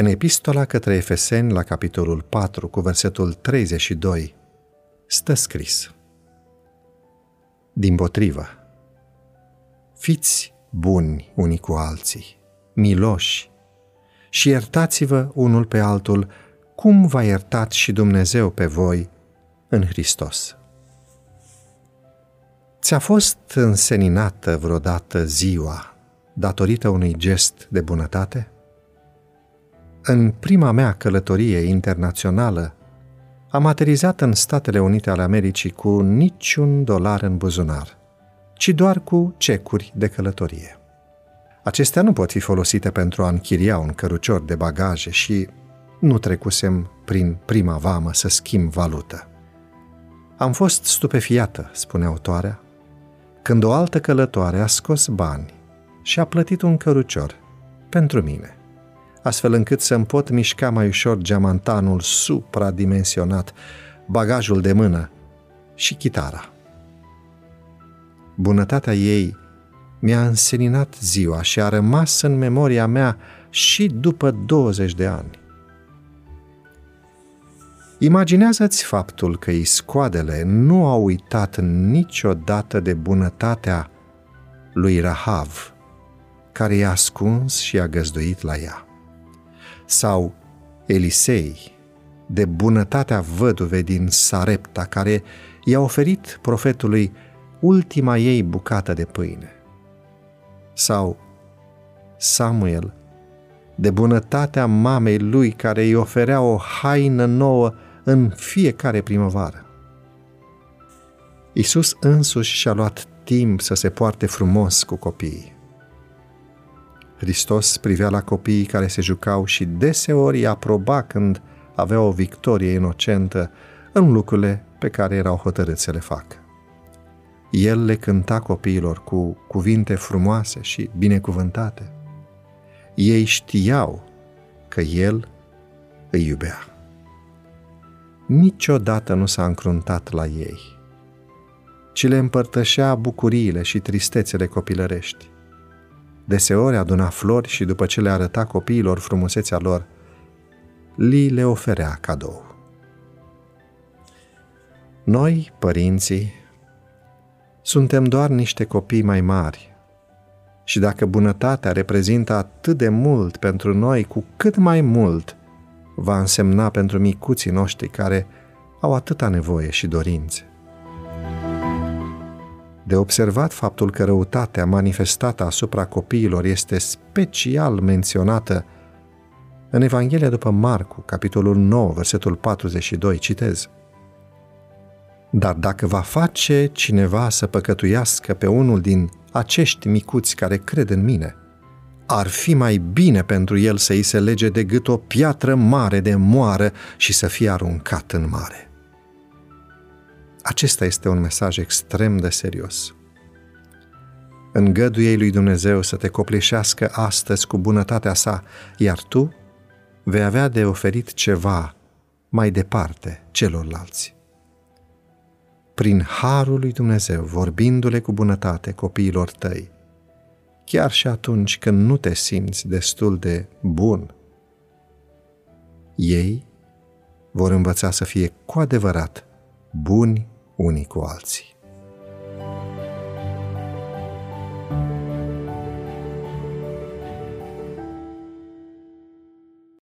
În epistola către Efeseni, la capitolul 4, cu versetul 32, stă scris Din potrivă, fiți buni unii cu alții, miloși, și iertați-vă unul pe altul, cum v-a iertat și Dumnezeu pe voi în Hristos. Ți-a fost înseninată vreodată ziua datorită unui gest de bunătate? În prima mea călătorie internațională, am aterizat în Statele Unite ale Americii cu niciun dolar în buzunar, ci doar cu cecuri de călătorie. Acestea nu pot fi folosite pentru a închiria un cărucior de bagaje și nu trecusem prin prima vamă să schimb valută. Am fost stupefiată, spune autoarea, când o altă călătoare a scos bani și a plătit un cărucior pentru mine, astfel încât să-mi pot mișca mai ușor geamantanul supradimensionat, bagajul de mână și chitara. Bunătatea ei mi-a înseninat ziua și a rămas în memoria mea și după 20 de ani. Imaginează-ți faptul că iscoadele nu au uitat niciodată de bunătatea lui Rahav, care i-a ascuns și a găzduit la ea. Sau Elisei, de bunătatea văduve din Sarepta, care i-a oferit profetului ultima ei bucată de pâine. Sau Samuel, de bunătatea mamei lui care îi oferea o haină nouă în fiecare primăvară. Isus însuși și-a luat timp să se poarte frumos cu copiii. Hristos privea la copiii care se jucau și deseori îi aproba când avea o victorie inocentă în lucrurile pe care erau hotărâți să le facă. El le cânta copiilor cu cuvinte frumoase și binecuvântate. Ei știau că El îi iubea niciodată nu s-a încruntat la ei, ci le împărtășea bucuriile și tristețele copilărești. Deseori aduna flori și după ce le arăta copiilor frumusețea lor, li le oferea cadou. Noi, părinții, suntem doar niște copii mai mari și dacă bunătatea reprezintă atât de mult pentru noi, cu cât mai mult va însemna pentru micuții noștri care au atâta nevoie și dorințe. De observat faptul că răutatea manifestată asupra copiilor este special menționată în Evanghelia după Marcu, capitolul 9, versetul 42, citez. Dar dacă va face cineva să păcătuiască pe unul din acești micuți care cred în mine – ar fi mai bine pentru el să îi se lege de gât o piatră mare de moară și să fie aruncat în mare. Acesta este un mesaj extrem de serios. Îngăduie lui Dumnezeu să te copleșească astăzi cu bunătatea sa, iar tu vei avea de oferit ceva mai departe celorlalți. Prin harul lui Dumnezeu, vorbindu-le cu bunătate copiilor tăi, chiar și atunci când nu te simți destul de bun. Ei vor învăța să fie cu adevărat buni unii cu alții.